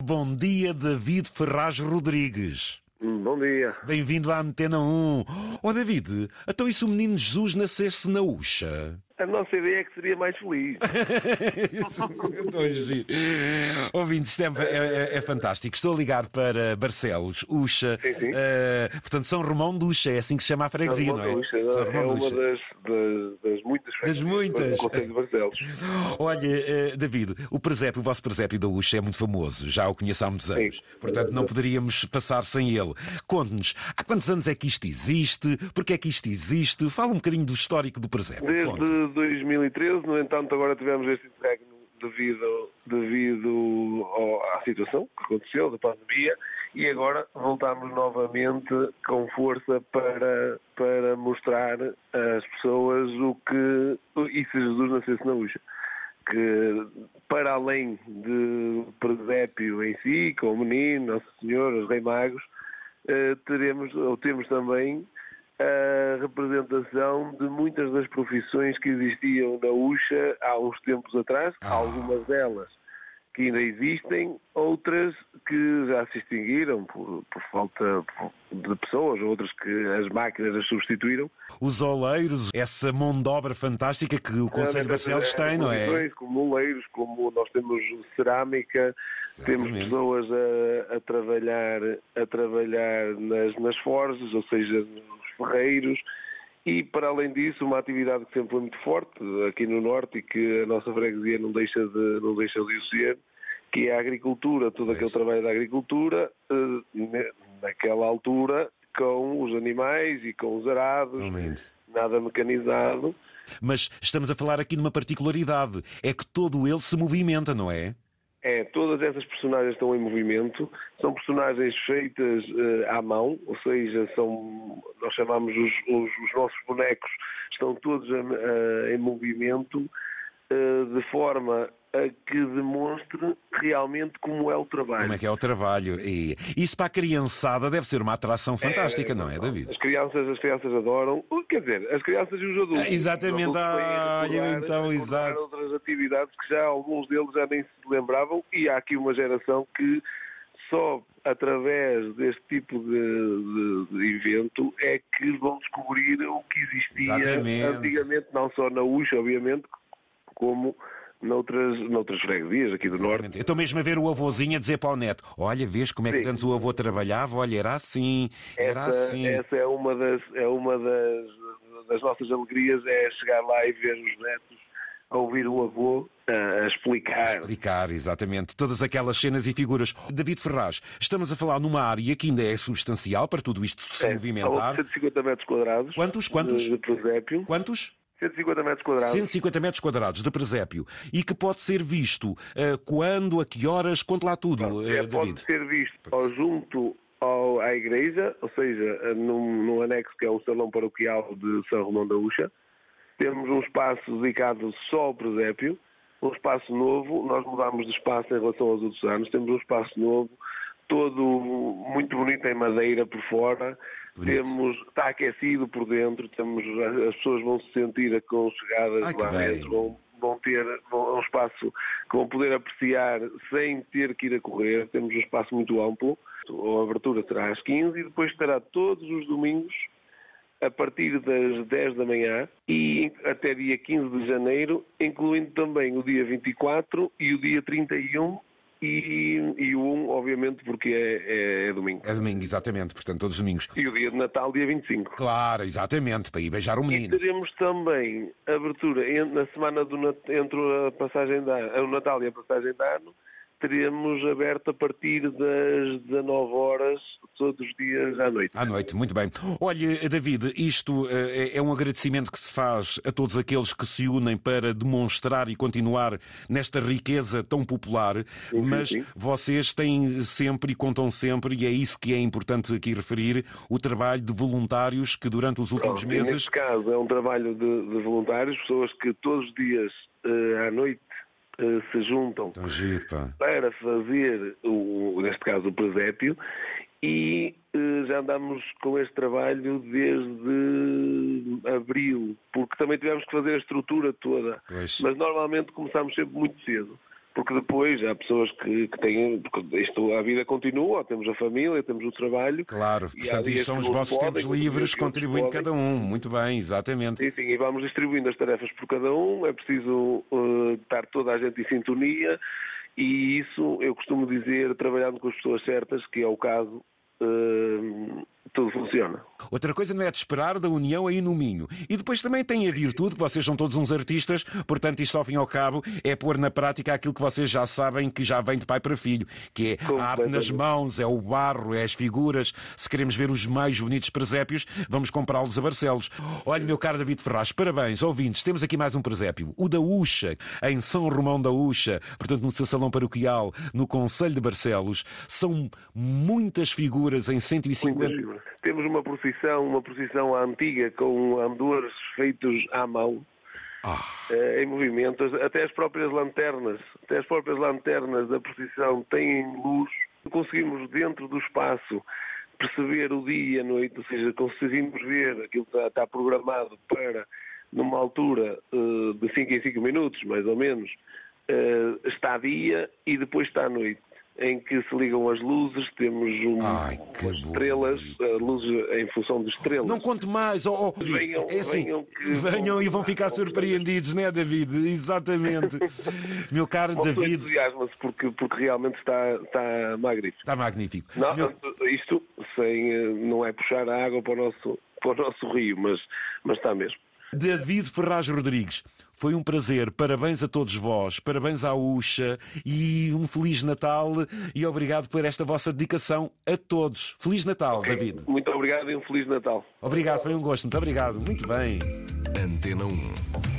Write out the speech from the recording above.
Bom dia, David Ferraz Rodrigues. Bom dia. Bem-vindo à Antena 1. Oh, David, então e se o menino Jesus nascesse na Uxa? A nossa ideia é que seria mais feliz. Ouvintes, isto é, é, é, fantástico. Estou a ligar para Barcelos, Uxa. Sim, sim. Uh, portanto, São Romão de Uxa, é assim que se chama a freguesia, não é? Uxa, São é Romão de uma Uxa. das, das, das muitas Das muitas. do Conselho de Barcelos. Olha, uh, David, o presépio, o vosso presépio da Uxa é muito famoso, já o conheço há muitos anos. Sim. Portanto, não poderíamos passar sem ele. Conte-nos, há quantos anos é que isto existe? Porquê é que isto existe? Fala um bocadinho do histórico do presépio. Conte. Desde 2013, no entanto, agora tivemos este interregno devido, devido ao- à situação que aconteceu, da pandemia, e agora voltamos novamente com força para, para mostrar às pessoas o que. E se Jesus nascesse na Uxa. que para além de presépio em si, com o menino, Nossa Senhora, os Rei Magos, teremos, ou temos também a representação de muitas das profissões que existiam na UXA há uns tempos atrás, Ah. algumas delas que ainda existem, outras que já se extinguiram por, por falta de pessoas, outras que as máquinas as substituíram. Os oleiros, essa mão de obra fantástica que o Conselho de Barcelos tem, não é? Como moleiros, como nós temos cerâmica, temos pessoas a, a trabalhar, a trabalhar nas, nas forjas, ou seja, nos ferreiros, e para além disso, uma atividade que sempre foi muito forte aqui no Norte e que a nossa freguesia não deixa de, não deixa de o ser, que é a agricultura, todo aquele trabalho da agricultura, eh, naquela altura, com os animais e com os arados, Realmente. nada mecanizado. Mas estamos a falar aqui de uma particularidade: é que todo ele se movimenta, não é? É, todas essas personagens estão em movimento, são personagens feitas eh, à mão, ou seja, são, nós chamamos os, os- os nossos bonecos, estão todos a- em movimento, de forma a que demonstre realmente como é o trabalho. Como é que é o trabalho? E isso para a criançada deve ser uma atração fantástica, não é, David? As crianças, as crianças adoram, uh, quer dizer, as crianças e os adultos. Ah, exatamente, Os adultos têm a olha, então, exato. outras atividades que já alguns deles já nem se lembravam e há aqui uma geração que só através deste tipo de, de- de evento é que vão descobrir o que existia Exatamente. antigamente, não só na UX, obviamente, como noutras, noutras freguesias aqui do Norte. Eu estou mesmo a ver o avôzinho a dizer para o neto: Olha, vês como é que Sim. antes o avô trabalhava? Olha, era assim, era essa, assim. essa é uma das é uma das, das nossas alegrias é chegar lá e ver os netos a ouvir o avô a, a explicar Explicar, exatamente, todas aquelas cenas e figuras. David Ferraz, estamos a falar numa área que ainda é substancial para tudo isto se É, movimentar. falou de 150 metros quadrados Quantos? Quantos? de, de presépio Quantos? 150 metros quadrados 150 metros quadrados de presépio e que pode ser visto eh, quando, a que horas, conte lá tudo, eh, é, David. pode ser visto ao junto ao, à igreja, ou seja, num, num anexo que é o Salão Paroquial de São Romão da Uxa. Temos um espaço dedicado só ao presépio, um espaço novo. Nós mudámos de espaço em relação aos outros anos. Temos um espaço novo, todo muito bonito em madeira por fora. Bonito. Temos, está aquecido por dentro, temos, as pessoas vão se sentir aconchegadas Ai, lá dentro, vão, vão ter vão, é um espaço que vão poder apreciar sem ter que ir a correr. Temos um espaço muito amplo. A abertura será às 15 e depois estará todos os domingos a partir das 10 da manhã e até dia 15 de janeiro, incluindo também o dia 24 e o dia 31 e, e o 1, obviamente, porque é, é- é domingo. É domingo, exatamente, portanto, todos os domingos. E o dia de Natal, dia 25. Claro, exatamente, para ir beijar o E menino. teremos também abertura na semana do, entre a passagem da, o Natal e a passagem de ano. Teremos aberto a partir das 19 horas todos os dias à noite. À noite, muito bem. Olha, David, isto eh, é um agradecimento que se faz a todos aqueles que se unem para demonstrar e continuar nesta riqueza tão popular, sim, mas sim. vocês têm sempre e contam sempre, e é isso que é importante aqui referir, o trabalho de voluntários que durante os últimos Pronto, meses. Neste caso, é um trabalho de, de voluntários, pessoas que todos os dias eh, à noite se juntam Tão giro, pá. para fazer, o, neste caso, o presépio e eh, já andamos com este trabalho desde abril, porque também tivemos que fazer a estrutura toda. Pois. Mas normalmente começamos sempre muito cedo. Porque depois há pessoas que, que têm. Isto, a vida continua, temos a família, temos o trabalho. Claro, portanto, isto são os vossos tempos livres, contribuindo cada um. Muito bem, exatamente. Sim, sim, e vamos distribuindo as tarefas por cada um, é preciso uh, estar toda a gente em sintonia. E isso, eu costumo dizer, trabalhando com as pessoas certas, que é o caso, uh, tudo funciona. Outra coisa não é de esperar da união aí no Minho. E depois também tem a virtude, que vocês são todos uns artistas, portanto, isto ao fim e ao cabo é pôr na prática aquilo que vocês já sabem que já vem de pai para filho, que é a arte nas mãos, é o barro, é as figuras. Se queremos ver os mais bonitos presépios, vamos comprá-los a Barcelos. Olha, meu caro David Ferraz, parabéns, ouvintes, temos aqui mais um presépio, o da Uxa, em São Romão da Uxa, portanto, no seu salão paroquial, no Conselho de Barcelos. São muitas figuras em 150. Muitas figuras. Temos uma procissão, uma procissão antiga com andores feitos à mão. Ah. Eh, em movimento, até as próprias lanternas, até as próprias lanternas da procissão têm luz. Conseguimos dentro do espaço perceber o dia e a noite, ou seja, conseguimos ver aquilo que está, programado para numa altura uh, de 5 em 5 minutos, mais ou menos, uh, está dia e depois está noite em que se ligam as luzes, temos um, Ai, estrelas, luzes em função de estrelas. Não conte mais, oh, oh, venham, é assim, venham, venham e vão ficar surpreendidos, não é, David? Exatamente. Meu caro David. entusiasma-se porque, porque realmente está, está magnífico. Está magnífico. Não, Meu... Isto sem, eh, não é puxar a água para o nosso, para o nosso rio, mas, mas está mesmo. David Ferraz Rodrigues, foi um prazer. Parabéns a todos vós, parabéns à Uxa e um Feliz Natal e obrigado por esta vossa dedicação a todos. Feliz Natal, okay. David. Muito obrigado e um Feliz Natal. Obrigado, foi um gosto. Muito obrigado. Muito bem. Antena 1.